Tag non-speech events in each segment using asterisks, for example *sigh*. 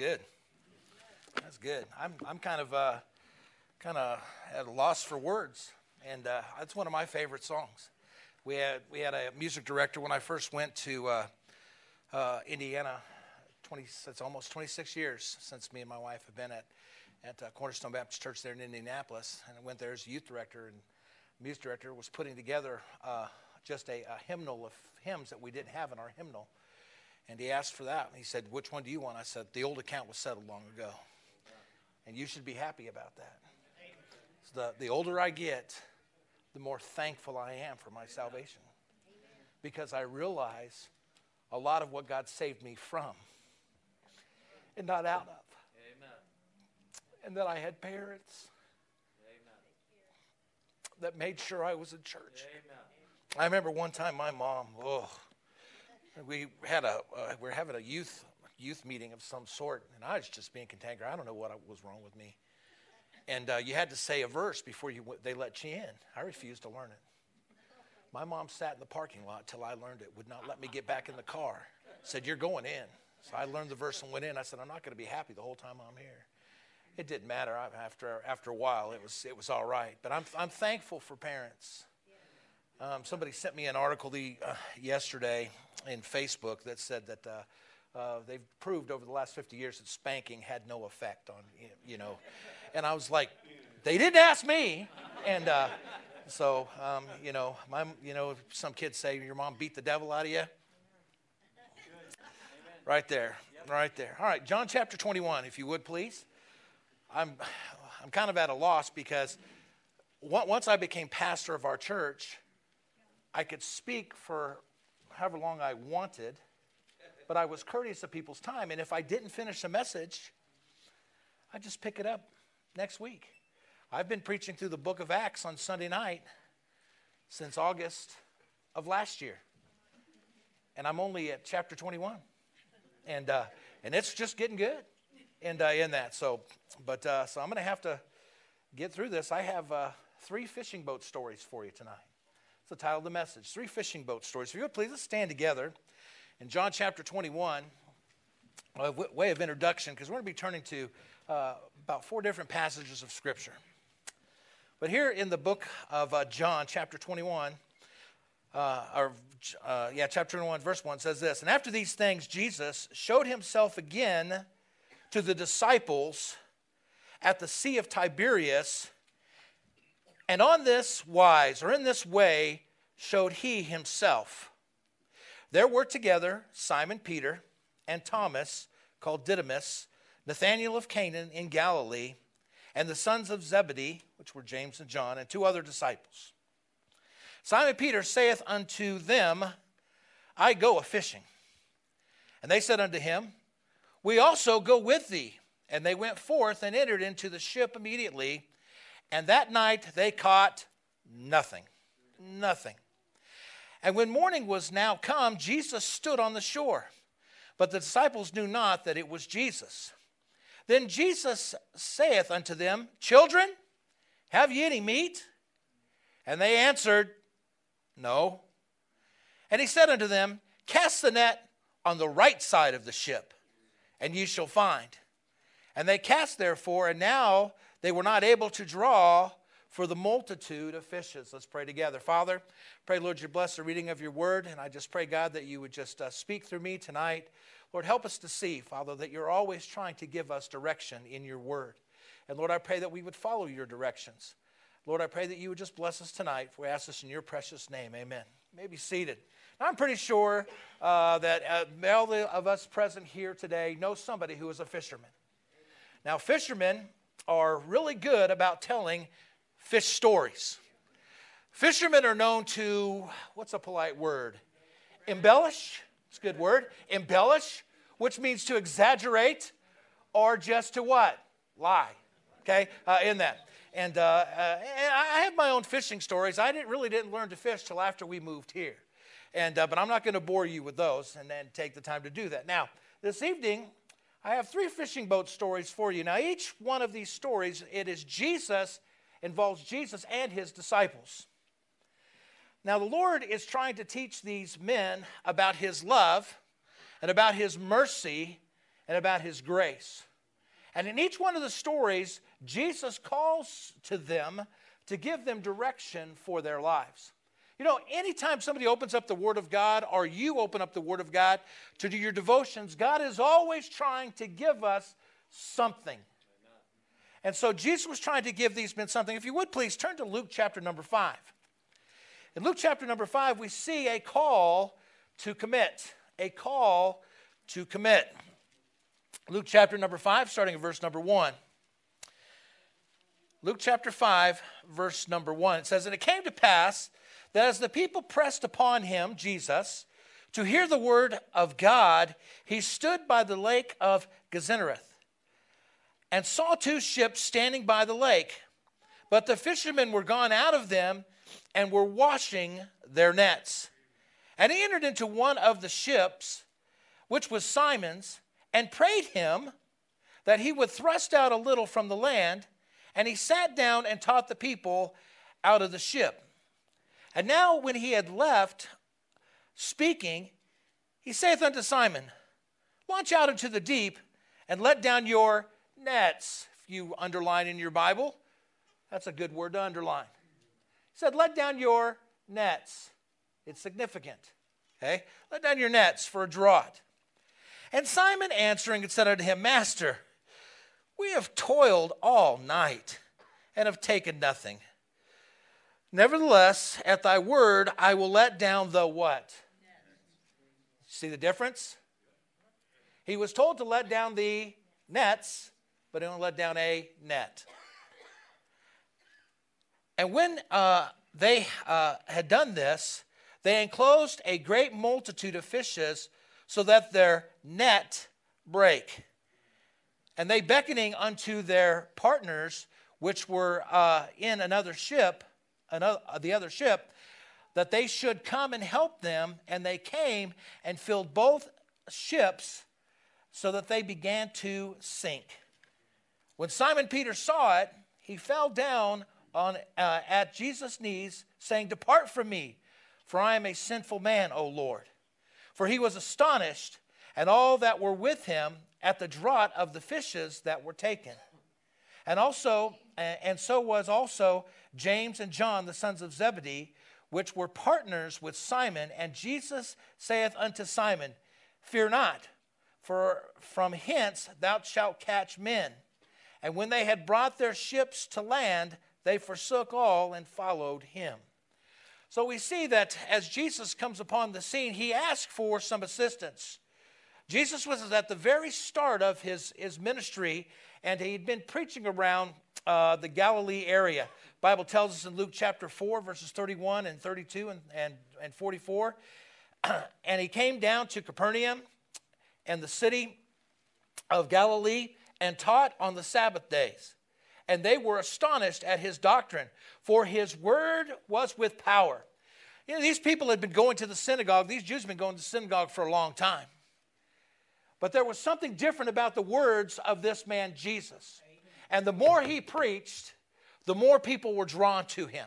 good. That's good. I'm, I'm kind of, uh, kind of at a loss for words, and uh, that's one of my favorite songs. We had, we had a music director when I first went to uh, uh, Indiana. 20, it's almost 26 years since me and my wife have been at, at uh, Cornerstone Baptist Church there in Indianapolis, and I went there as youth director, and music director was putting together uh, just a, a hymnal of hymns that we didn't have in our hymnal. And he asked for that. And He said, Which one do you want? I said, The old account was settled long ago. And you should be happy about that. So the, the older I get, the more thankful I am for my salvation. Because I realize a lot of what God saved me from and not out of. Amen. And that I had parents Amen. that made sure I was in church. Amen. I remember one time my mom, oh, we had a uh, we are having a youth youth meeting of some sort, and I was just being cantankerous. I don't know what was wrong with me. And uh, you had to say a verse before you they let you in. I refused to learn it. My mom sat in the parking lot till I learned it. Would not let me get back in the car. Said you're going in. So I learned the verse and went in. I said I'm not going to be happy the whole time I'm here. It didn't matter. After after a while, it was it was all right. But I'm I'm thankful for parents. Um, somebody sent me an article the, uh, yesterday in Facebook that said that uh, uh, they've proved over the last 50 years that spanking had no effect on, you know. And I was like, they didn't ask me. And uh, so, um, you know, my, you know, some kids say your mom beat the devil out of you. Right there, right there. All right, John chapter 21, if you would please. I'm, I'm kind of at a loss because once I became pastor of our church, I could speak for however long I wanted, but I was courteous of people's time. And if I didn't finish a message, I'd just pick it up next week. I've been preaching through the book of Acts on Sunday night since August of last year. And I'm only at chapter 21. And, uh, and it's just getting good and, uh, in that. So, but, uh, so I'm going to have to get through this. I have uh, three fishing boat stories for you tonight the title of the message Three Fishing Boat Stories. If you would please, let's stand together in John chapter 21, a way of introduction, because we're going to be turning to uh, about four different passages of Scripture. But here in the book of uh, John, chapter 21, uh, or uh, yeah, chapter 21, verse 1 says this And after these things, Jesus showed himself again to the disciples at the Sea of Tiberias and on this wise, or in this way, showed he himself. There were together Simon Peter and Thomas, called Didymus, Nathanael of Canaan in Galilee, and the sons of Zebedee, which were James and John, and two other disciples. Simon Peter saith unto them, I go a fishing. And they said unto him, We also go with thee. And they went forth and entered into the ship immediately and that night they caught nothing. Nothing. And when morning was now come, Jesus stood on the shore. But the disciples knew not that it was Jesus. Then Jesus saith unto them, Children, have ye any meat? And they answered, No. And he said unto them, Cast the net on the right side of the ship, and ye shall find. And they cast therefore, and now they were not able to draw for the multitude of fishes. Let's pray together. Father, pray, Lord, you bless the reading of your word. And I just pray, God, that you would just uh, speak through me tonight. Lord, help us to see, Father, that you're always trying to give us direction in your word. And Lord, I pray that we would follow your directions. Lord, I pray that you would just bless us tonight. We ask this in your precious name. Amen. You may be seated. I'm pretty sure uh, that uh, all of us present here today know somebody who is a fisherman. Now, fishermen are really good about telling fish stories. Fishermen are known to, what's a polite word? Embellish. It's a good word. Embellish, which means to exaggerate or just to what? Lie. Okay, uh, in that. And, uh, uh, and, I have my own fishing stories. I didn't, really didn't learn to fish till after we moved here. And, uh, but I'm not going to bore you with those and then take the time to do that. Now, this evening, I have three fishing boat stories for you. Now, each one of these stories, it is Jesus, involves Jesus and his disciples. Now, the Lord is trying to teach these men about his love and about his mercy and about his grace. And in each one of the stories, Jesus calls to them to give them direction for their lives. You know, anytime somebody opens up the Word of God or you open up the Word of God to do your devotions, God is always trying to give us something. And so Jesus was trying to give these men something. If you would please turn to Luke chapter number 5. In Luke chapter number 5, we see a call to commit. A call to commit. Luke chapter number 5, starting at verse number 1. Luke chapter 5, verse number 1. It says, And it came to pass that as the people pressed upon him, Jesus, to hear the word of God, he stood by the lake of Gennesareth and saw two ships standing by the lake. But the fishermen were gone out of them and were washing their nets. And he entered into one of the ships, which was Simon's, and prayed him that he would thrust out a little from the land. And he sat down and taught the people out of the ship. And now, when he had left speaking, he saith unto Simon, Launch out into the deep and let down your nets. If you underline in your Bible, that's a good word to underline. He said, Let down your nets. It's significant. Okay? Let down your nets for a draught. And Simon answering and said unto him, Master, we have toiled all night and have taken nothing. Nevertheless, at thy word, I will let down the what? See the difference? He was told to let down the nets, but he only let down a net. And when uh, they uh, had done this, they enclosed a great multitude of fishes so that their net brake. And they beckoning unto their partners, which were uh, in another ship, another, the other ship, that they should come and help them. And they came and filled both ships so that they began to sink. When Simon Peter saw it, he fell down on, uh, at Jesus' knees, saying, Depart from me, for I am a sinful man, O Lord. For he was astonished, and all that were with him, at the draught of the fishes that were taken. And also, and so was also James and John, the sons of Zebedee, which were partners with Simon. And Jesus saith unto Simon, Fear not, for from hence thou shalt catch men. And when they had brought their ships to land, they forsook all and followed him. So we see that as Jesus comes upon the scene, he asks for some assistance. Jesus was at the very start of his, his ministry, and he'd been preaching around uh, the Galilee area. Bible tells us in Luke chapter 4, verses 31 and 32 and, and, and 44. *clears throat* and he came down to Capernaum and the city of Galilee and taught on the Sabbath days. And they were astonished at his doctrine, for his word was with power. You know, these people had been going to the synagogue, these Jews had been going to the synagogue for a long time. But there was something different about the words of this man, Jesus. And the more he preached, the more people were drawn to him.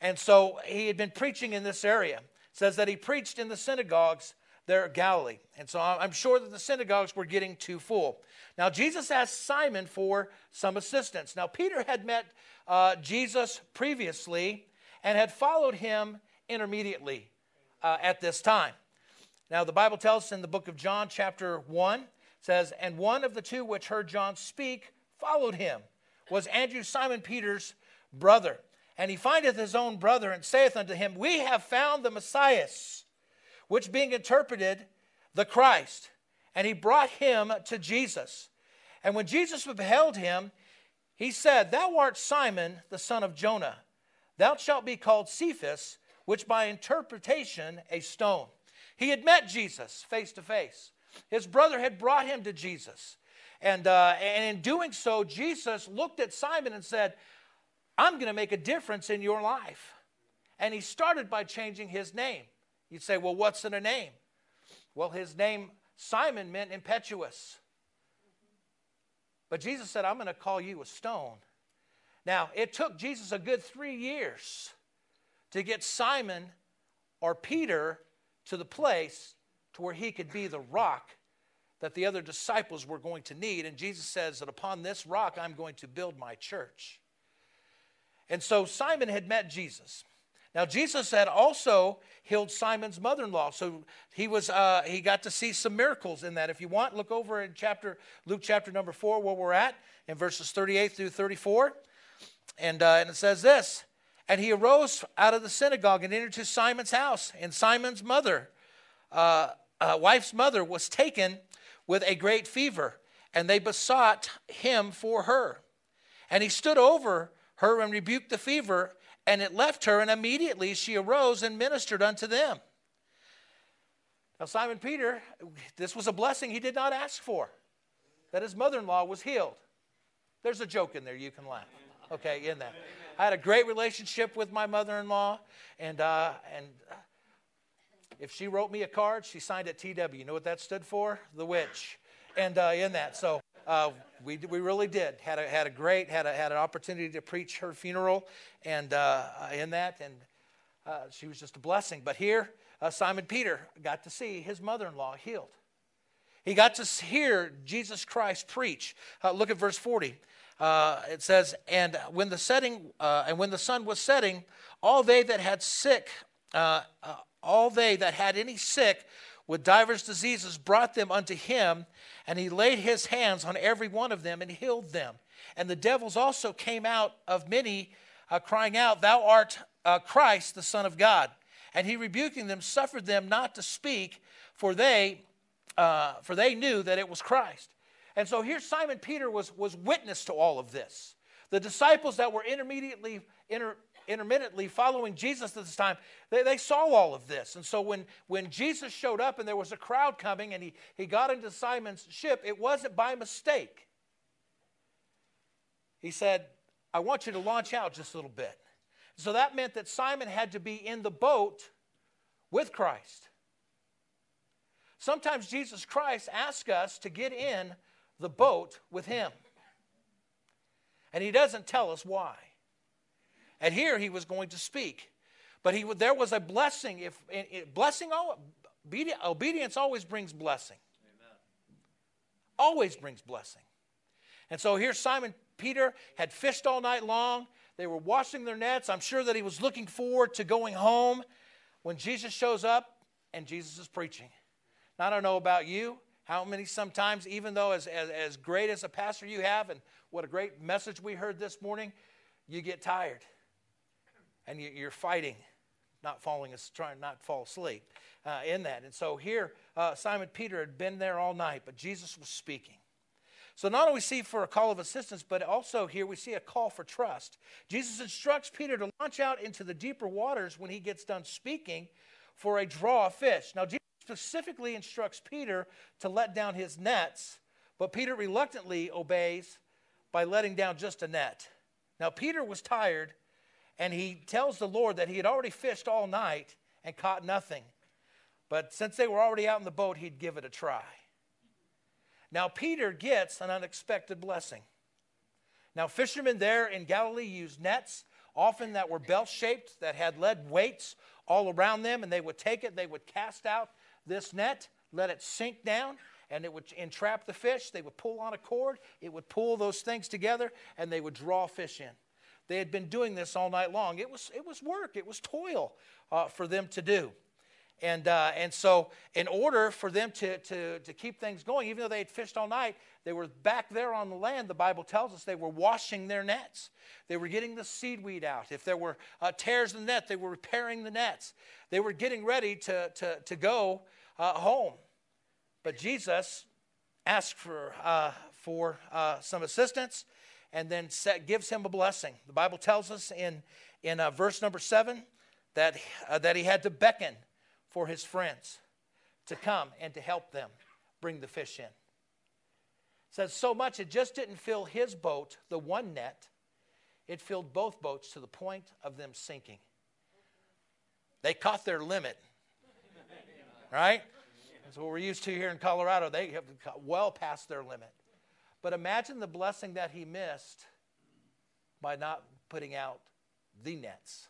And so he had been preaching in this area. It says that he preached in the synagogues there at Galilee. And so I'm sure that the synagogues were getting too full. Now, Jesus asked Simon for some assistance. Now, Peter had met uh, Jesus previously and had followed him intermediately uh, at this time. Now, the Bible tells us in the book of John, chapter 1, says, And one of the two which heard John speak followed him was Andrew, Simon Peter's brother. And he findeth his own brother and saith unto him, We have found the Messiah, which being interpreted, the Christ. And he brought him to Jesus. And when Jesus beheld him, he said, Thou art Simon, the son of Jonah. Thou shalt be called Cephas, which by interpretation, a stone. He had met Jesus face to face. His brother had brought him to Jesus. And, uh, and in doing so, Jesus looked at Simon and said, I'm going to make a difference in your life. And he started by changing his name. You'd say, well, what's in a name? Well, his name, Simon, meant impetuous. But Jesus said, I'm going to call you a stone. Now, it took Jesus a good three years to get Simon or Peter to the place to where he could be the rock that the other disciples were going to need. And Jesus says that upon this rock I'm going to build my church. And so Simon had met Jesus. Now Jesus had also healed Simon's mother-in-law, so he was uh, he got to see some miracles in that. If you want, look over in chapter Luke chapter number four where we're at in verses 38 through 34, and uh, and it says this: And he arose out of the synagogue and entered to Simon's house, and Simon's mother, uh, uh wife's mother, was taken with a great fever, and they besought him for her, and he stood over her and rebuked the fever and it left her, and immediately she arose and ministered unto them. Now, Simon Peter, this was a blessing he did not ask for, that his mother in law was healed. There's a joke in there, you can laugh. Okay, in that. I had a great relationship with my mother in law, and, uh, and if she wrote me a card, she signed it TW. You know what that stood for? The witch. And uh, in that, so uh, we, we really did. Had a, had a great, had, a, had an opportunity to preach her funeral and uh, in that, and uh, she was just a blessing. But here, uh, Simon Peter got to see his mother in law healed. He got to hear Jesus Christ preach. Uh, look at verse 40. Uh, it says, And when the setting, and when the sun was setting, all they that had sick, all they that had any sick with divers diseases brought them unto him, and he laid his hands on every one of them and healed them. And the devils also came out of many, uh, crying out, Thou art uh, Christ, the Son of God. And he rebuking them, suffered them not to speak, for they, uh, for they knew that it was Christ. And so here Simon Peter was, was witness to all of this. The disciples that were intermediately, inter, intermittently following Jesus at this time, they, they saw all of this. And so when, when Jesus showed up and there was a crowd coming and he, he got into Simon's ship, it wasn't by mistake. He said, I want you to launch out just a little bit. So that meant that Simon had to be in the boat with Christ. Sometimes Jesus Christ asks us to get in the boat with him. And he doesn't tell us why. And here he was going to speak. But he, there was a blessing. If blessing, obedience always brings blessing. Amen. Always brings blessing. And so here Simon Peter had fished all night long. They were washing their nets. I'm sure that he was looking forward to going home when Jesus shows up and Jesus is preaching. Now, I don't know about you, how many sometimes, even though as, as, as great as a pastor you have, and what a great message we heard this morning, you get tired and you're fighting, not falling, trying not fall asleep uh, in that. And so here, uh, Simon Peter had been there all night, but Jesus was speaking. So not only see for a call of assistance, but also here we see a call for trust. Jesus instructs Peter to launch out into the deeper waters when he gets done speaking for a draw of fish. Now, Jesus specifically instructs Peter to let down his nets, but Peter reluctantly obeys by letting down just a net. Now, Peter was tired and he tells the Lord that he had already fished all night and caught nothing. But since they were already out in the boat, he'd give it a try. Now, Peter gets an unexpected blessing. Now, fishermen there in Galilee used nets, often that were bell shaped, that had lead weights all around them, and they would take it, they would cast out this net, let it sink down, and it would entrap the fish. They would pull on a cord, it would pull those things together, and they would draw fish in. They had been doing this all night long. It was, it was work, it was toil uh, for them to do. And, uh, and so, in order for them to, to, to keep things going, even though they had fished all night, they were back there on the land. The Bible tells us they were washing their nets. They were getting the seaweed out. If there were uh, tears in the net, they were repairing the nets. They were getting ready to, to, to go uh, home. But Jesus asked for, uh, for uh, some assistance and then set, gives him a blessing. The Bible tells us in, in uh, verse number seven that, uh, that he had to beckon for his friends to come and to help them bring the fish in. It says so much it just didn't fill his boat, the one net, it filled both boats to the point of them sinking. They caught their limit, right? That's what we're used to here in Colorado. They have well past their limit. But imagine the blessing that he missed by not putting out the nets.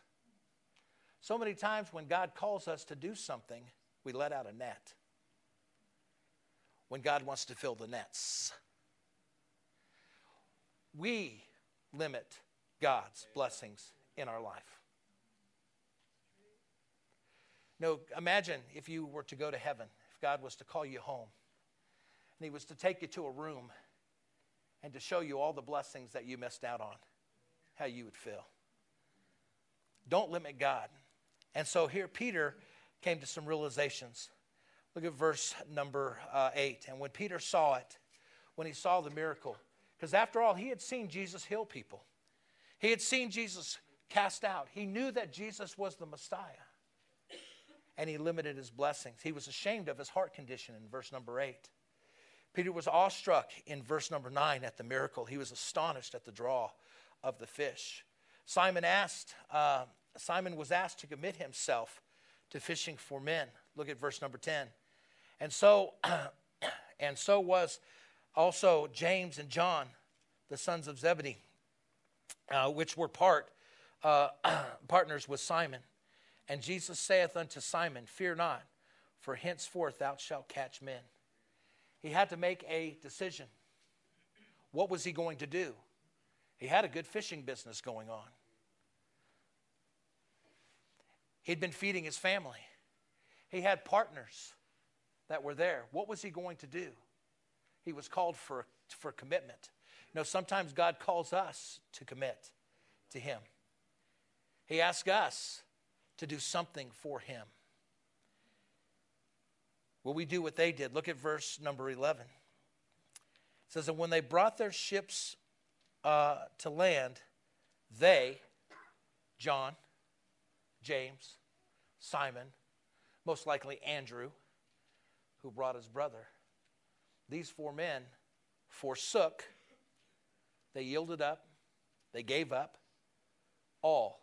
So many times when God calls us to do something, we let out a net. when God wants to fill the nets. We limit God's blessings in our life. No, imagine if you were to go to heaven, if God was to call you home, and He was to take you to a room and to show you all the blessings that you missed out on, how you would feel. Don't limit God. And so here, Peter came to some realizations. Look at verse number uh, 8. And when Peter saw it, when he saw the miracle, because after all, he had seen Jesus heal people, he had seen Jesus cast out, he knew that Jesus was the Messiah. And he limited his blessings. He was ashamed of his heart condition in verse number 8. Peter was awestruck in verse number 9 at the miracle. He was astonished at the draw of the fish. Simon asked, uh, Simon was asked to commit himself to fishing for men. Look at verse number 10. And so, *clears throat* and so was also James and John, the sons of Zebedee, uh, which were part uh, *clears throat* partners with Simon. And Jesus saith unto Simon, Fear not, for henceforth thou shalt catch men. He had to make a decision. What was he going to do? He had a good fishing business going on. He'd been feeding his family. He had partners that were there. What was he going to do? He was called for, for commitment. You know, sometimes God calls us to commit to him. He asks us to do something for him. Will we do what they did? Look at verse number 11. It says, And when they brought their ships uh, to land, they, John, James, Simon, most likely Andrew, who brought his brother, these four men forsook, they yielded up, they gave up all.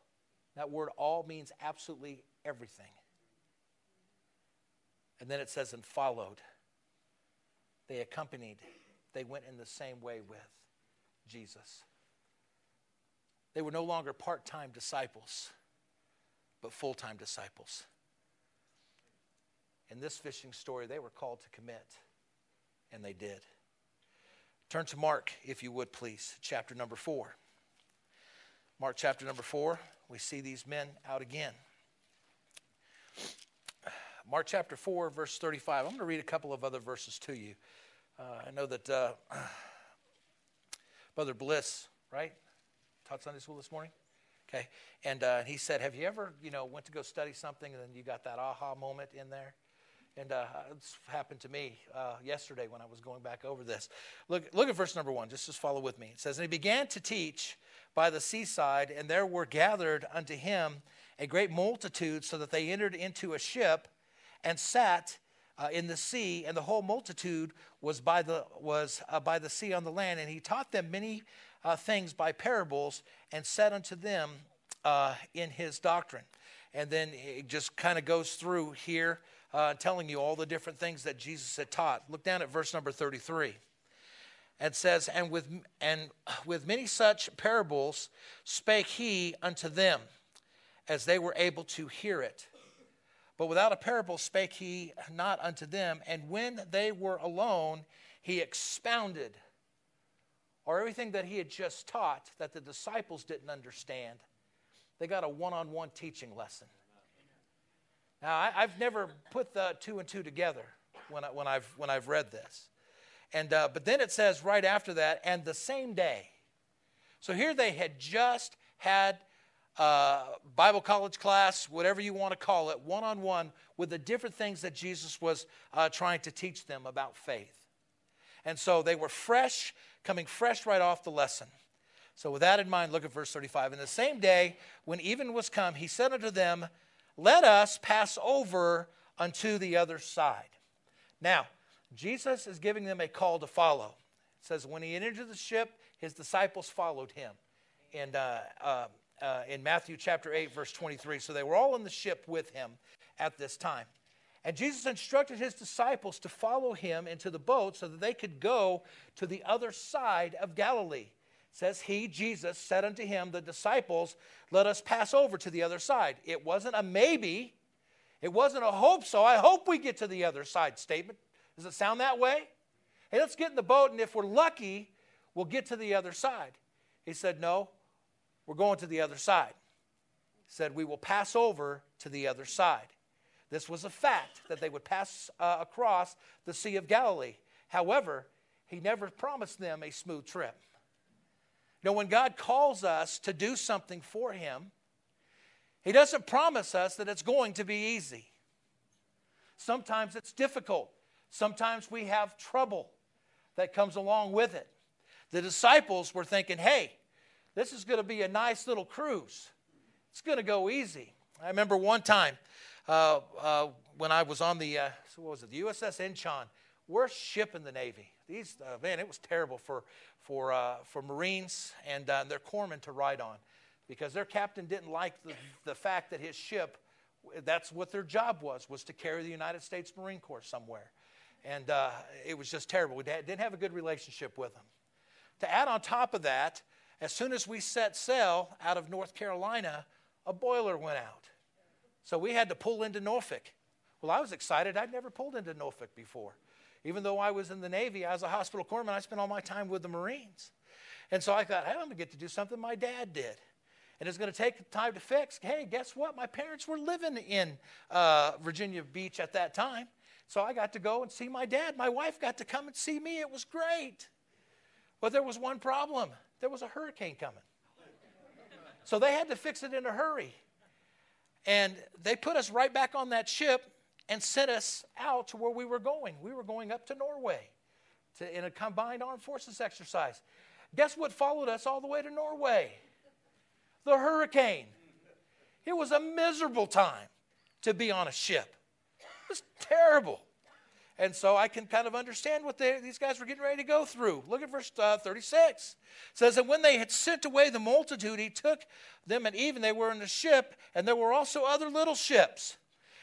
That word all means absolutely everything. And then it says, and followed. They accompanied, they went in the same way with Jesus. They were no longer part time disciples, but full time disciples. In this fishing story, they were called to commit, and they did. Turn to Mark, if you would, please, chapter number four. Mark chapter number four, we see these men out again. Mark chapter 4, verse 35. I'm going to read a couple of other verses to you. Uh, I know that uh, *clears throat* Brother Bliss, right, taught Sunday school this morning. Okay, and uh, he said, "Have you ever, you know, went to go study something and then you got that aha moment in there?" And uh, it's happened to me uh, yesterday when I was going back over this. Look, look at verse number one. Just, just follow with me. It says, And he began to teach by the seaside, and there were gathered unto him a great multitude, so that they entered into a ship and sat uh, in the sea, and the whole multitude was by the, was, uh, by the sea on the land. And he taught them many uh, things by parables and said unto them uh, in his doctrine. And then it just kind of goes through here, uh, telling you all the different things that Jesus had taught. Look down at verse number 33 and says, and with, and with many such parables spake he unto them, as they were able to hear it. But without a parable spake he not unto them. And when they were alone, he expounded, or everything that he had just taught that the disciples didn't understand. They got a one on one teaching lesson. Now, I, have never put the two and two together when, I, when, I've, when I've read this. And, uh, but then it says right after that, and the same day. So here they had just had uh, Bible college class, whatever you want to call it, one on one with the different things that Jesus was uh, trying to teach them about faith. And so they were fresh, coming fresh right off the lesson. So, with that in mind, look at verse 35. In the same day, when even was come, he said unto them, Let us pass over unto the other side. Now, Jesus is giving them a call to follow. It says, When he entered the ship, his disciples followed him. And uh, uh, uh, in Matthew chapter 8, verse 23. So they were all in the ship with him at this time. And Jesus instructed his disciples to follow him into the boat so that they could go to the other side of Galilee. It says he, Jesus, said unto him, The disciples, let us pass over to the other side. It wasn't a maybe, it wasn't a hope so. I hope we get to the other side statement. Does it sound that way? Hey, let's get in the boat, and if we're lucky, we'll get to the other side. He said, No, we're going to the other side. He said, We will pass over to the other side. This was a fact that they would pass uh, across the Sea of Galilee. However, he never promised them a smooth trip. Now, when God calls us to do something for Him, He doesn't promise us that it's going to be easy. Sometimes it's difficult. Sometimes we have trouble that comes along with it. The disciples were thinking, hey, this is going to be a nice little cruise. It's going to go easy. I remember one time uh, uh, when I was on the, uh, what was it, the USS Inchon. worst ship in the Navy. These, uh, man, it was terrible for, for, uh, for Marines and uh, their corpsmen to ride on because their captain didn't like the, the fact that his ship, that's what their job was, was to carry the United States Marine Corps somewhere. And it was just terrible. We didn't have a good relationship with them. To add on top of that, as soon as we set sail out of North Carolina, a boiler went out. So we had to pull into Norfolk. Well, I was excited. I'd never pulled into Norfolk before. Even though I was in the Navy, I was a hospital corpsman, I spent all my time with the Marines. And so I thought, hey, I'm going to get to do something my dad did. And it's going to take time to fix. Hey, guess what? My parents were living in uh, Virginia Beach at that time. So I got to go and see my dad. My wife got to come and see me. It was great. But there was one problem there was a hurricane coming. So they had to fix it in a hurry. And they put us right back on that ship and sent us out to where we were going. We were going up to Norway to, in a combined armed forces exercise. Guess what followed us all the way to Norway? The hurricane. It was a miserable time to be on a ship. It was terrible. And so I can kind of understand what they, these guys were getting ready to go through. Look at verse uh, 36. It says, And when they had sent away the multitude, he took them at even. They were in the ship, and there were also other little ships.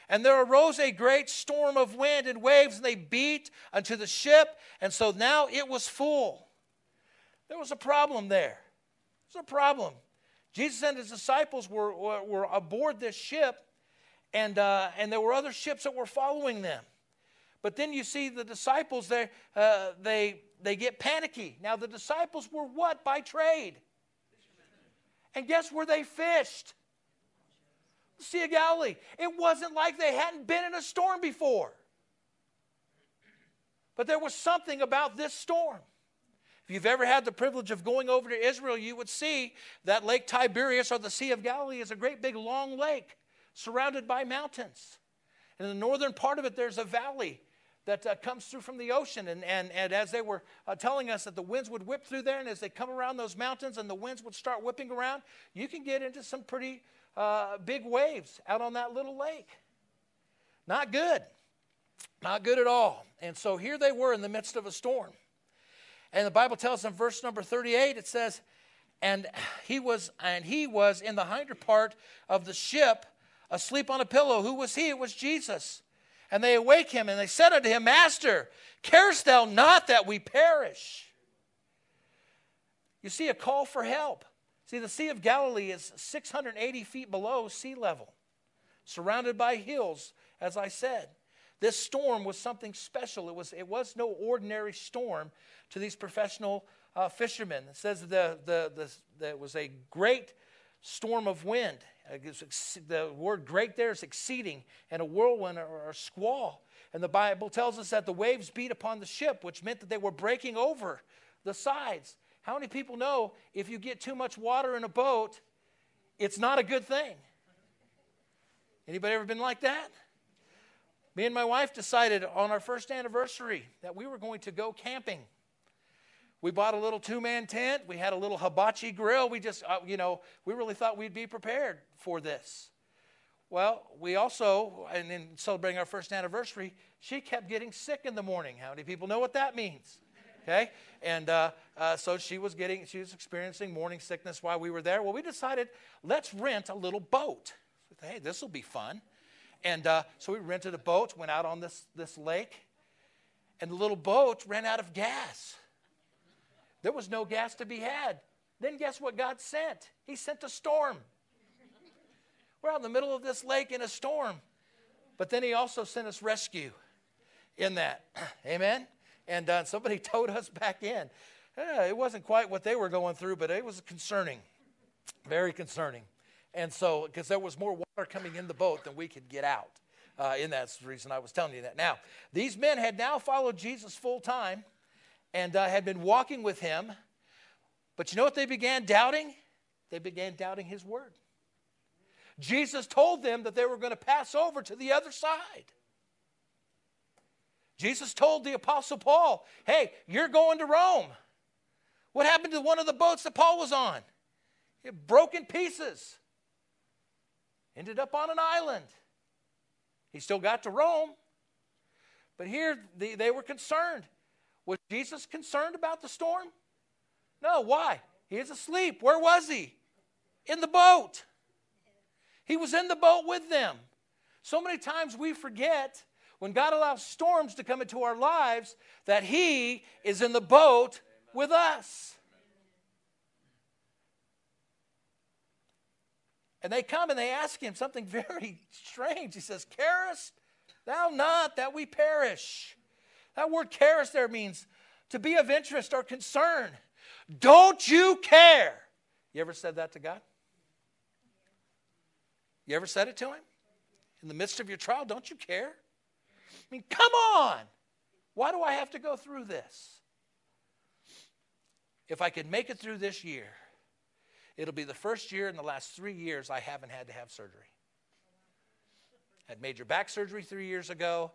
And there arose a great storm of wind and waves, and they beat unto the ship, and so now it was full. There was a problem there. There's a problem. Jesus and his disciples were, were, were aboard this ship, and, uh, and there were other ships that were following them. But then you see the disciples, they, uh, they, they get panicky. Now, the disciples were what by trade? And guess where they fished? Sea of Galilee. It wasn't like they hadn't been in a storm before. But there was something about this storm. If you've ever had the privilege of going over to Israel, you would see that Lake Tiberias or the Sea of Galilee is a great big long lake surrounded by mountains. And in the northern part of it, there's a valley that uh, comes through from the ocean. And, and, and as they were uh, telling us that the winds would whip through there, and as they come around those mountains and the winds would start whipping around, you can get into some pretty uh, big waves out on that little lake. Not good. Not good at all. And so here they were in the midst of a storm. And the Bible tells in verse number 38, it says, and he was and he was in the hinder part of the ship asleep on a pillow who was he it was jesus and they awake him and they said unto him master carest thou not that we perish you see a call for help See, the Sea of Galilee is 680 feet below sea level, surrounded by hills, as I said. This storm was something special. It was, it was no ordinary storm to these professional uh, fishermen. It says the, the, the, the, it was a great storm of wind. The word great there is exceeding, and a whirlwind or a squall. And the Bible tells us that the waves beat upon the ship, which meant that they were breaking over the sides. How many people know if you get too much water in a boat, it's not a good thing? Anybody ever been like that? Me and my wife decided on our first anniversary that we were going to go camping. We bought a little two man tent. We had a little hibachi grill. We just, uh, you know, we really thought we'd be prepared for this. Well, we also, and in celebrating our first anniversary, she kept getting sick in the morning. How many people know what that means? okay? And uh, uh, so she was getting, she was experiencing morning sickness while we were there. Well, we decided let's rent a little boat. Hey, this will be fun. And uh, so we rented a boat, went out on this, this lake, and the little boat ran out of gas. There was no gas to be had. Then guess what God sent? He sent a storm. We're out in the middle of this lake in a storm. But then He also sent us rescue. in that. *clears throat* Amen? And uh, somebody *laughs* towed us back in. Yeah, it wasn't quite what they were going through, but it was concerning. Very concerning. And so, because there was more water coming in the boat than we could get out. Uh, and that's the reason I was telling you that. Now, these men had now followed Jesus full time and uh, had been walking with him. But you know what they began doubting? They began doubting his word. Jesus told them that they were going to pass over to the other side. Jesus told the Apostle Paul, hey, you're going to Rome. What happened to one of the boats that Paul was on? It broke in pieces. Ended up on an island. He still got to Rome. But here the, they were concerned. Was Jesus concerned about the storm? No. Why? He is asleep. Where was he? In the boat. He was in the boat with them. So many times we forget when God allows storms to come into our lives that He is in the boat with us. And they come and they ask him something *laughs* very strange. He says, Carest thou not that we perish? That word carest there means to be of interest or concern. Don't you care? You ever said that to God? You ever said it to him? In the midst of your trial, don't you care? I mean, come on. Why do I have to go through this? If I could make it through this year, It'll be the first year in the last three years I haven't had to have surgery. I Had major back surgery three years ago.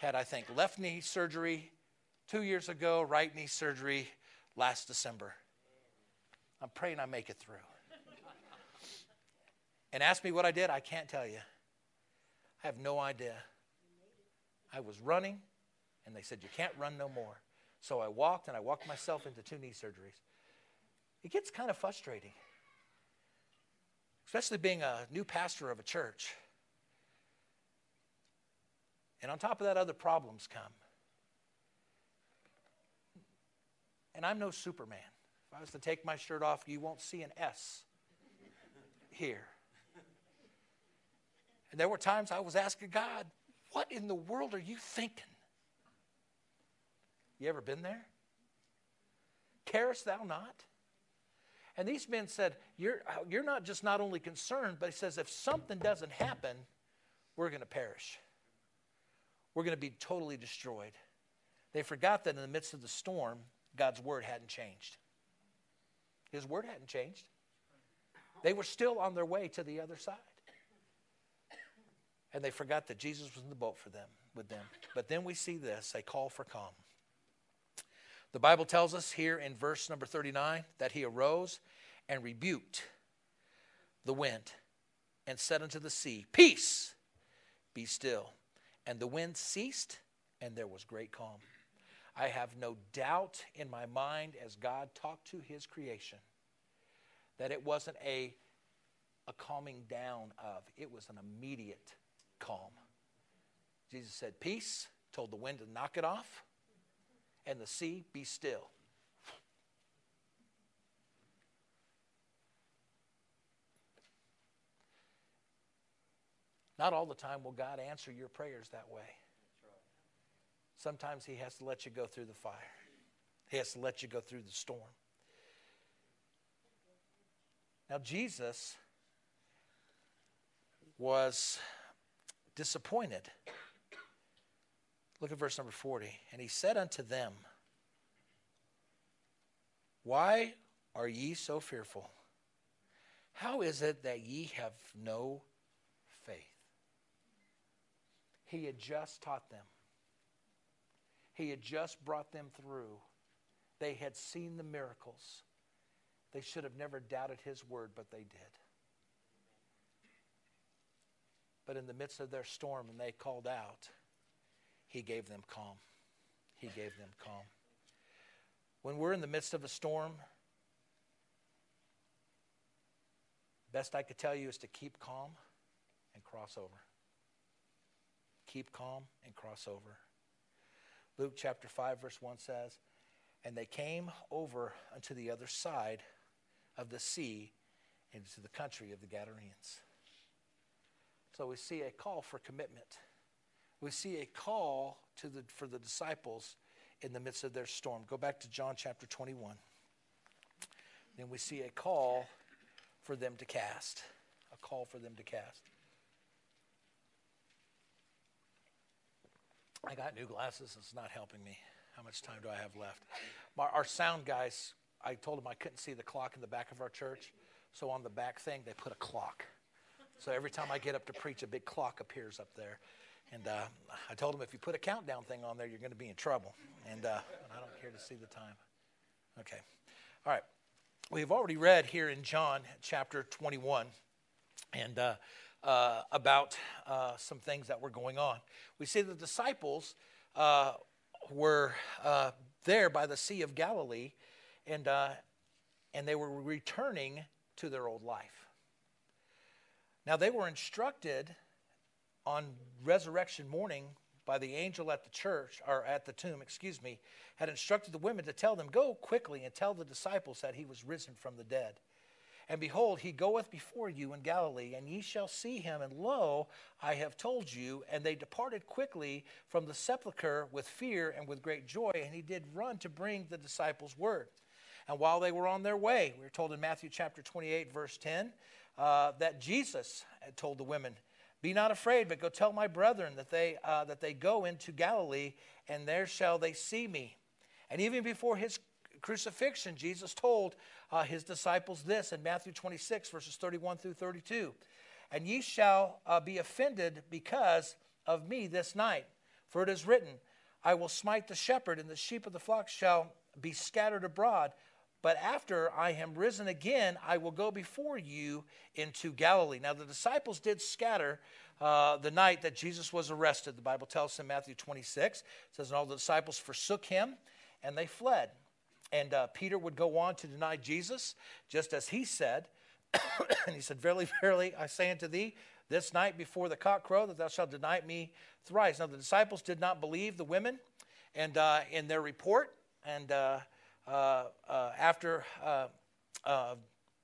Had, I think, left knee surgery two years ago, right knee surgery last December. I'm praying I make it through. And ask me what I did, I can't tell you. I have no idea. I was running, and they said, You can't run no more. So I walked, and I walked myself into two knee surgeries. It gets kind of frustrating especially being a new pastor of a church. And on top of that, other problems come. And I'm no Superman. If I was to take my shirt off, you won't see an S here. And there were times I was asking God, What in the world are you thinking? You ever been there? Carest thou not? And these men said, You're, uh, you're not just not only concerned, but he says, if something doesn't happen, we're going to perish. We're going to be totally destroyed. They forgot that in the midst of the storm, God's word hadn't changed. His word hadn't changed. They were still on their way to the other side. And they forgot that Jesus was in the boat for them, with them. But then we see this a call for calm. The Bible tells us here in verse number 39 that he arose and rebuked the wind and said unto the sea, Peace, be still. And the wind ceased, and there was great calm. I have no doubt in my mind as God talked to his creation that it wasn't a, a calming down of, it was an immediate calm. Jesus said, Peace, told the wind to knock it off and the sea be still. Not all the time will God answer your prayers that way. Sometimes He has to let you go through the fire, He has to let you go through the storm. Now, Jesus was disappointed Look at verse number 40. And he said unto them, Why are ye so fearful? How is it that ye have no faith? He had just taught them. He had just brought them through. They had seen the miracles. They should have never doubted his word, but they did. But in the midst of their storm, and they called out, he gave them calm. He gave them calm. When we're in the midst of a storm, best I could tell you is to keep calm and cross over. Keep calm and cross over. Luke chapter 5, verse 1 says, And they came over unto the other side of the sea into the country of the Gadarenes. So we see a call for commitment we see a call to the, for the disciples in the midst of their storm. Go back to John chapter 21. Then we see a call for them to cast. A call for them to cast. I got new glasses. It's not helping me. How much time do I have left? My, our sound guys, I told them I couldn't see the clock in the back of our church. So on the back thing, they put a clock. So every time I get up to preach, a big clock appears up there. And uh, I told them if you put a countdown thing on there, you're going to be in trouble. And uh, I don't care to see the time. Okay. All right. We've already read here in John chapter 21 and uh, uh about uh, some things that were going on. We see the disciples uh, were there by the Sea of Galilee and, and they were returning to their old life. Now, they were instructed on resurrection morning by the angel at the church, or at the tomb, excuse me, had instructed the women to tell them, Go quickly and tell the disciples that he was risen from the dead. And behold, he goeth before you in Galilee, and ye shall see him. And lo, I have told you. And they departed quickly from the sepulchre with fear and with great joy. And he did run to bring the disciples word. And while they were on their way, we are told in Matthew chapter 28, verse 10, uh, that Jesus had told the women, Be not afraid, but go tell my brethren that they, uh, that they go into Galilee, and there shall they see me. And even before his crucifixion, Jesus told uh, his disciples this in Matthew 26, verses 31 through 32 And ye shall uh, be offended because of me this night. For it is written, I will smite the shepherd, and the sheep of the flock shall be scattered abroad. But after I am risen again, I will go before you into Galilee. Now, the disciples did scatter uh, the night that Jesus was arrested. The Bible tells us in Matthew 26, it says, And all the disciples forsook him and they fled. And uh, Peter would go on to deny Jesus, just as he said. *coughs* and he said, Verily, verily, I say unto thee, this night before the cock crow, that thou shalt deny me thrice. Now, the disciples did not believe the women and uh, in their report. And uh, uh, uh, after, uh,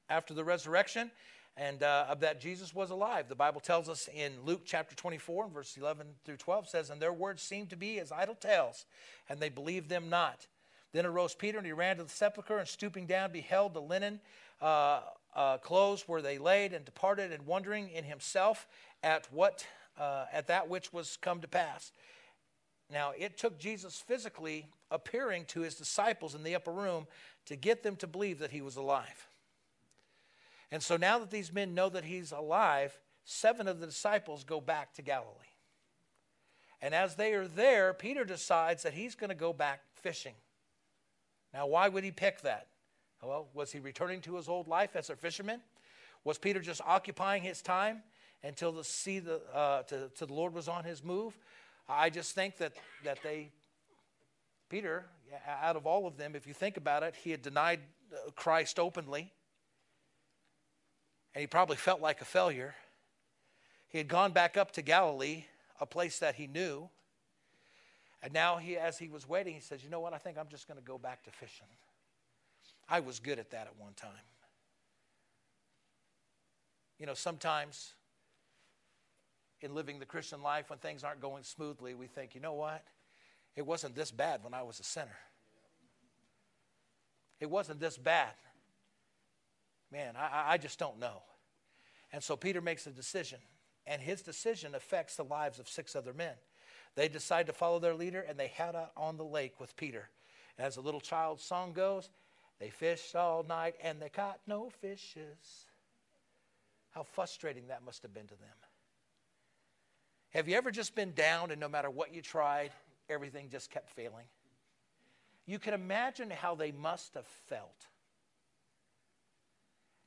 after the resurrection and of that Jesus was alive. The Bible tells us in Luke chapter 24 and verse 11 through 12 says, And their words seemed to be as idle tales, and they believed them not. Then arose Peter, and he ran to the sepulchre, and stooping down, beheld the linen uh, uh, clothes where they laid, and departed, and wondering in himself at what uh, at that which was come to pass. Now, it took Jesus physically appearing to his disciples in the upper room to get them to believe that he was alive. And so now that these men know that he's alive, seven of the disciples go back to Galilee. And as they are there, Peter decides that he's going to go back fishing. Now, why would he pick that? Well, was he returning to his old life as a fisherman? Was Peter just occupying his time until the see the uh, to, to the Lord was on his move? I just think that that they Peter, out of all of them, if you think about it, he had denied uh, Christ openly, and he probably felt like a failure. He had gone back up to Galilee, a place that he knew. And now, he, as he was waiting, he says, You know what? I think I'm just going to go back to fishing. I was good at that at one time. You know, sometimes in living the Christian life, when things aren't going smoothly, we think, You know what? It wasn't this bad when I was a sinner. It wasn't this bad. Man, I, I just don't know. And so Peter makes a decision, and his decision affects the lives of six other men. They decide to follow their leader, and they head out on the lake with Peter. As the little child's song goes, they fished all night and they caught no fishes. How frustrating that must have been to them. Have you ever just been down and no matter what you tried, everything just kept failing. You can imagine how they must have felt.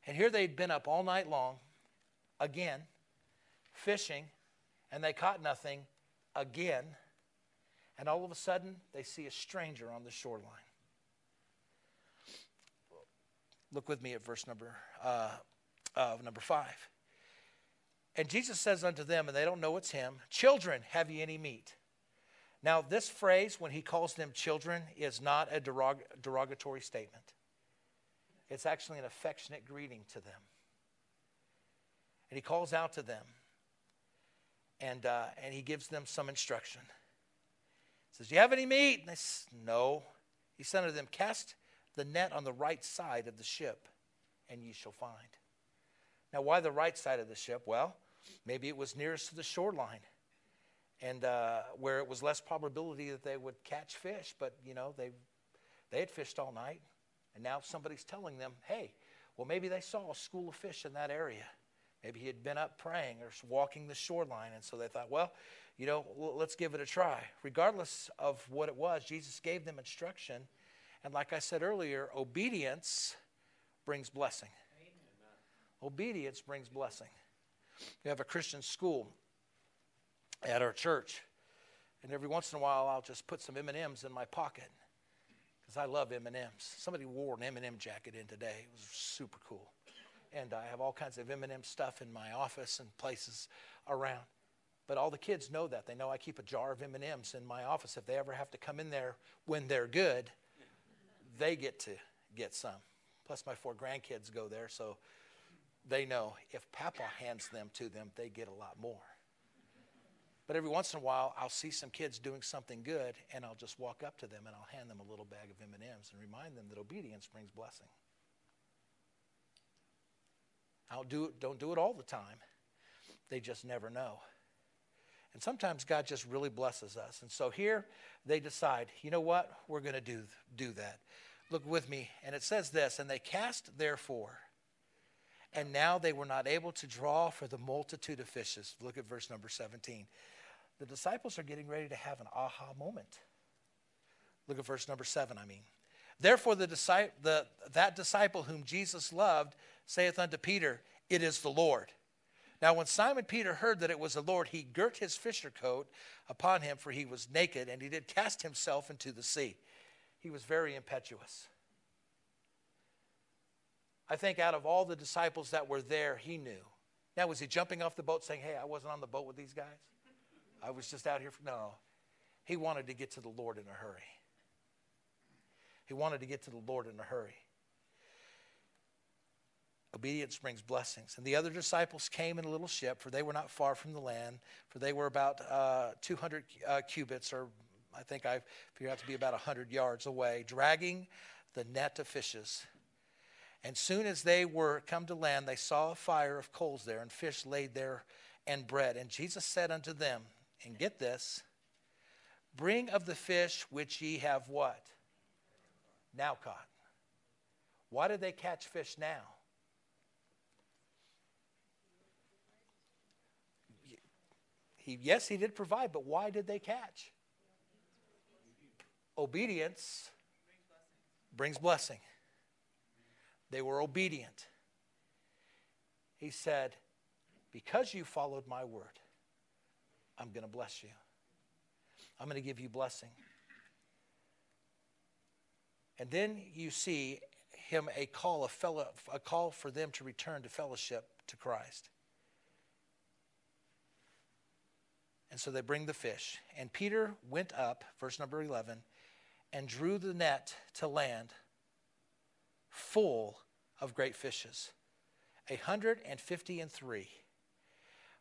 And here they'd been up all night long, again, fishing, and they caught nothing again. And all of a sudden, they see a stranger on the shoreline. Look with me at verse number uh, uh, number five. And Jesus says unto them, and they don't know it's him, Children, have ye any meat? Now, this phrase, when he calls them children, is not a derog- derogatory statement. It's actually an affectionate greeting to them. And he calls out to them. And, uh, and he gives them some instruction. He says, Do you have any meat? And they said, No. He said unto them, Cast the net on the right side of the ship, and ye shall find. Now, why the right side of the ship? Well, maybe it was nearest to the shoreline and uh, where it was less probability that they would catch fish. But you know, they they had fished all night, and now somebody's telling them, "Hey, well, maybe they saw a school of fish in that area. Maybe he had been up praying or walking the shoreline, and so they thought, well, you know, let's give it a try." Regardless of what it was, Jesus gave them instruction, and like I said earlier, obedience brings blessing. Amen. Obedience brings blessing. We have a Christian school at our church. And every once in a while, I'll just put some M&Ms in my pocket because I love M&Ms. Somebody wore an M&M jacket in today. It was super cool. And I have all kinds of M&M stuff in my office and places around. But all the kids know that. They know I keep a jar of M&Ms in my office. If they ever have to come in there when they're good, they get to get some. Plus, my four grandkids go there, so they know if Papa hands them to them, they get a lot more. But every once in a while, I'll see some kids doing something good, and I'll just walk up to them and I'll hand them a little bag of M&Ms and remind them that obedience brings blessing. I'll do it, don't do it all the time. They just never know. And sometimes God just really blesses us. And so here they decide, you know what? We're going to do, do that. Look with me. And it says this And they cast therefore. And now they were not able to draw for the multitude of fishes. Look at verse number 17 the disciples are getting ready to have an aha moment. Look at verse number seven, I mean. Therefore, the, the, that disciple whom Jesus loved saith unto Peter, It is the Lord. Now, when Simon Peter heard that it was the Lord, he girt his fisher coat upon him, for he was naked, and he did cast himself into the sea. He was very impetuous. I think out of all the disciples that were there, he knew. Now, was he jumping off the boat saying, Hey, I wasn't on the boat with these guys? I was just out here. For, no. He wanted to get to the Lord in a hurry. He wanted to get to the Lord in a hurry. Obedience brings blessings. And the other disciples came in a little ship, for they were not far from the land, for they were about uh, 200 uh, cubits, or I think I figured out to be about 100 yards away, dragging the net of fishes. And soon as they were come to land, they saw a fire of coals there, and fish laid there, and bread. And Jesus said unto them, and get this bring of the fish which ye have what? Now caught. Why did they catch fish now? He, yes, he did provide, but why did they catch? Obedience brings blessing. They were obedient. He said, Because you followed my word, I'm going to bless you. I'm going to give you blessing. And then you see him a call, a, fellow, a call for them to return to fellowship to Christ. And so they bring the fish. And Peter went up, verse number 11, and drew the net to land full of great fishes, a hundred and fifty and three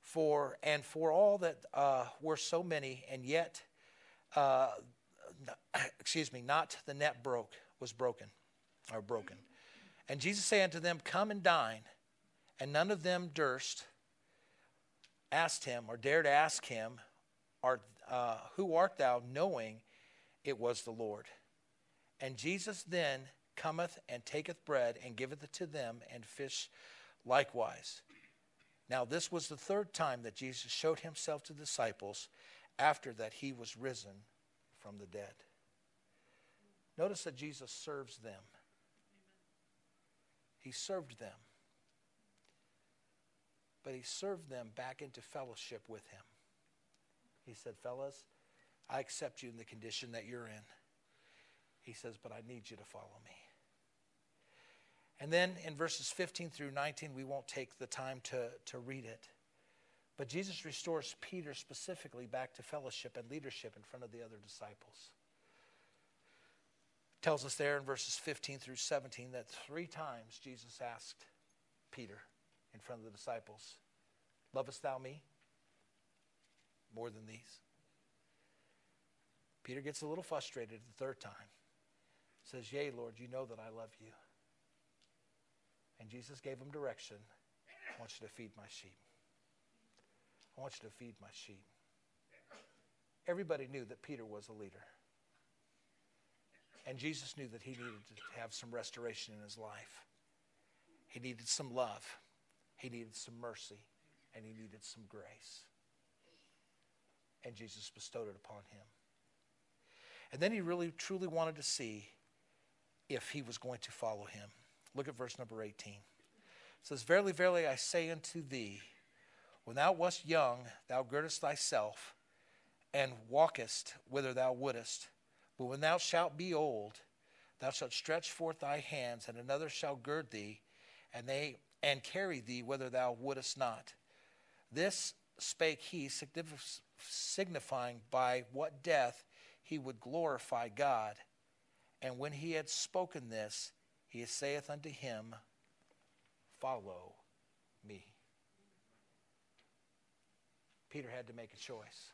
for and for all that uh, were so many, and yet, uh, *coughs* excuse me, not the net broke was broken, or broken. And Jesus said unto them, Come and dine. And none of them durst asked him or dared ask him, art, uh, Who art thou? knowing it was the Lord. And Jesus then cometh and taketh bread and giveth it to them, and fish likewise. Now, this was the third time that Jesus showed himself to disciples after that he was risen from the dead. Notice that Jesus serves them. He served them. But he served them back into fellowship with him. He said, Fellas, I accept you in the condition that you're in. He says, But I need you to follow me. And then in verses 15 through 19, we won't take the time to, to read it. But Jesus restores Peter specifically back to fellowship and leadership in front of the other disciples. tells us there in verses 15 through 17 that three times Jesus asked Peter in front of the disciples, Lovest thou me? more than these? Peter gets a little frustrated the third time. Says, Yea, Lord, you know that I love you. And Jesus gave him direction. I want you to feed my sheep. I want you to feed my sheep. Everybody knew that Peter was a leader. And Jesus knew that he needed to have some restoration in his life. He needed some love, he needed some mercy, and he needed some grace. And Jesus bestowed it upon him. And then he really, truly wanted to see if he was going to follow him. Look at verse number 18. It says, Verily, verily, I say unto thee, when thou wast young, thou girdest thyself and walkest whither thou wouldest. But when thou shalt be old, thou shalt stretch forth thy hands, and another shall gird thee, and they and carry thee whither thou wouldest not. This spake he, signifying by what death he would glorify God. And when he had spoken this, he saith unto him, Follow me. Peter had to make a choice.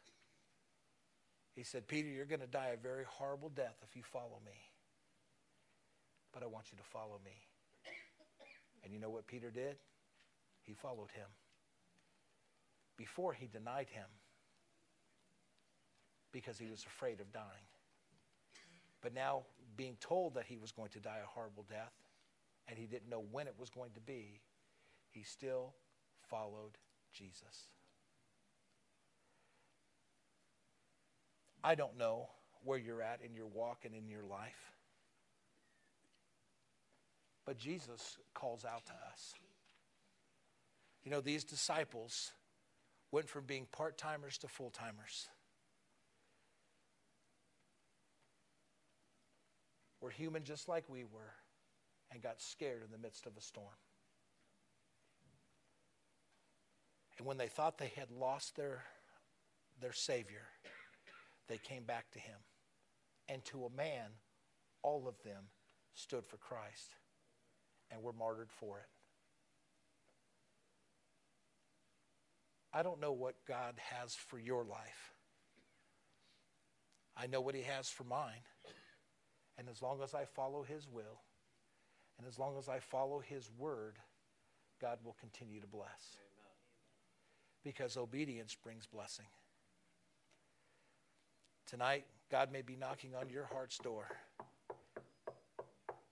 He said, Peter, you're going to die a very horrible death if you follow me. But I want you to follow me. And you know what Peter did? He followed him. Before he denied him because he was afraid of dying. But now, being told that he was going to die a horrible death, and he didn't know when it was going to be, he still followed Jesus. I don't know where you're at in your walk and in your life. But Jesus calls out to us. You know, these disciples went from being part timers to full timers. Were human just like we were and got scared in the midst of a storm. And when they thought they had lost their, their Savior, they came back to him. And to a man, all of them stood for Christ and were martyred for it. I don't know what God has for your life. I know what He has for mine. And as long as I follow His will, and as long as I follow His word, God will continue to bless. Because obedience brings blessing. Tonight, God may be knocking on your heart's door,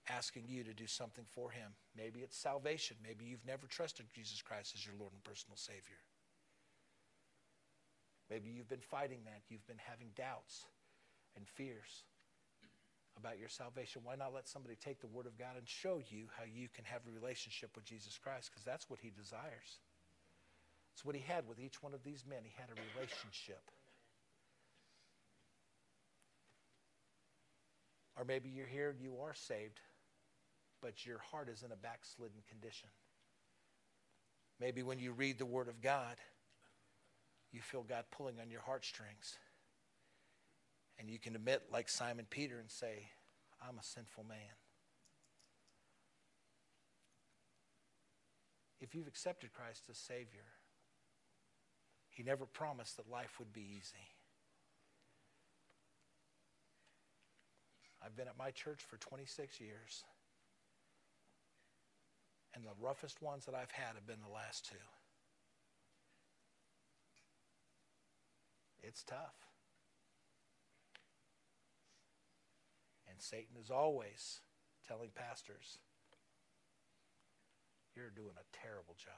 asking you to do something for Him. Maybe it's salvation. Maybe you've never trusted Jesus Christ as your Lord and personal Savior. Maybe you've been fighting that. You've been having doubts and fears about your salvation. Why not let somebody take the Word of God and show you how you can have a relationship with Jesus Christ? Because that's what He desires. It's what He had with each one of these men. He had a relationship. Or maybe you're here and you are saved, but your heart is in a backslidden condition. Maybe when you read the Word of God, you feel God pulling on your heartstrings. And you can admit, like Simon Peter, and say, I'm a sinful man. If you've accepted Christ as Savior, He never promised that life would be easy. I've been at my church for 26 years. And the roughest ones that I've had have been the last two. It's tough. And Satan is always telling pastors, you're doing a terrible job.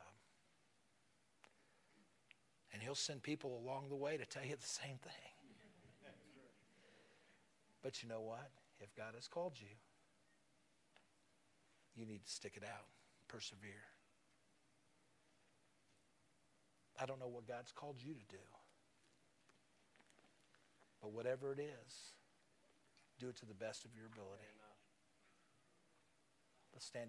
And he'll send people along the way to tell you the same thing. But you know what? If God has called you, you need to stick it out, persevere. I don't know what God's called you to do. But whatever it is, do it to the best of your ability. Let's stand